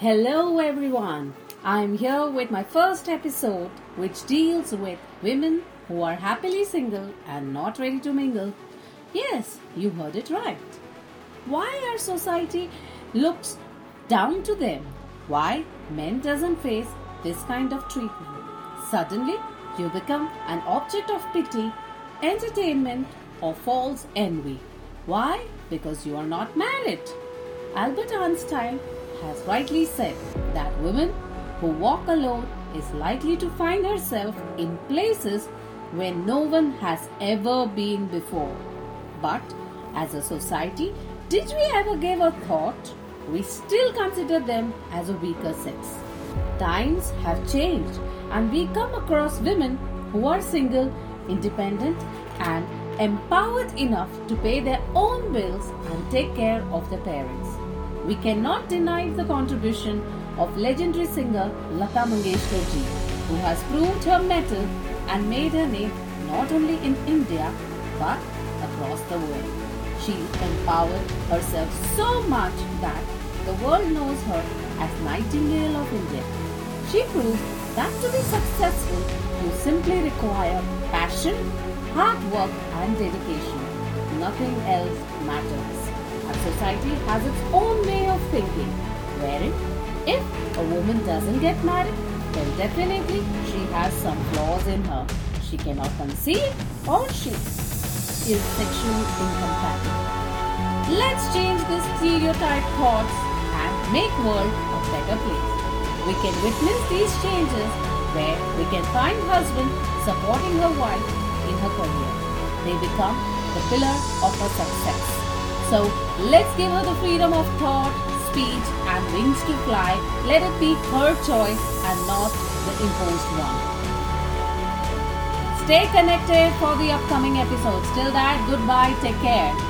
Hello, everyone. I'm here with my first episode, which deals with women who are happily single and not ready to mingle. Yes, you heard it right. Why our society looks down to them? Why men doesn't face this kind of treatment? Suddenly, you become an object of pity, entertainment, or false envy. Why? Because you are not married. Albert Einstein has rightly said that women who walk alone is likely to find herself in places where no one has ever been before. But as a society, did we ever give a thought? We still consider them as a weaker sex. Times have changed, and we come across women who are single, independent, and empowered enough to pay their own bills and take care of their parents. We cannot deny the contribution of legendary singer Lata Mangeshkar ji, who has proved her mettle and made her name not only in India but across the world. She empowered herself so much that the world knows her as Nightingale of India. She proved that to be successful, you simply require passion, hard work, and dedication. Nothing else matters. Society has its own way of thinking, wherein if a woman doesn't get married, then definitely she has some flaws in her. She cannot conceive or she is sexually incompatible. Let's change this stereotype thoughts and make world a better place. We can witness these changes where we can find husband supporting her wife in her career. They become the pillar of her success. So let's give her the freedom of thought, speech, and wings to fly. Let it be her choice and not the imposed one. Stay connected for the upcoming episodes. Till that, goodbye, take care.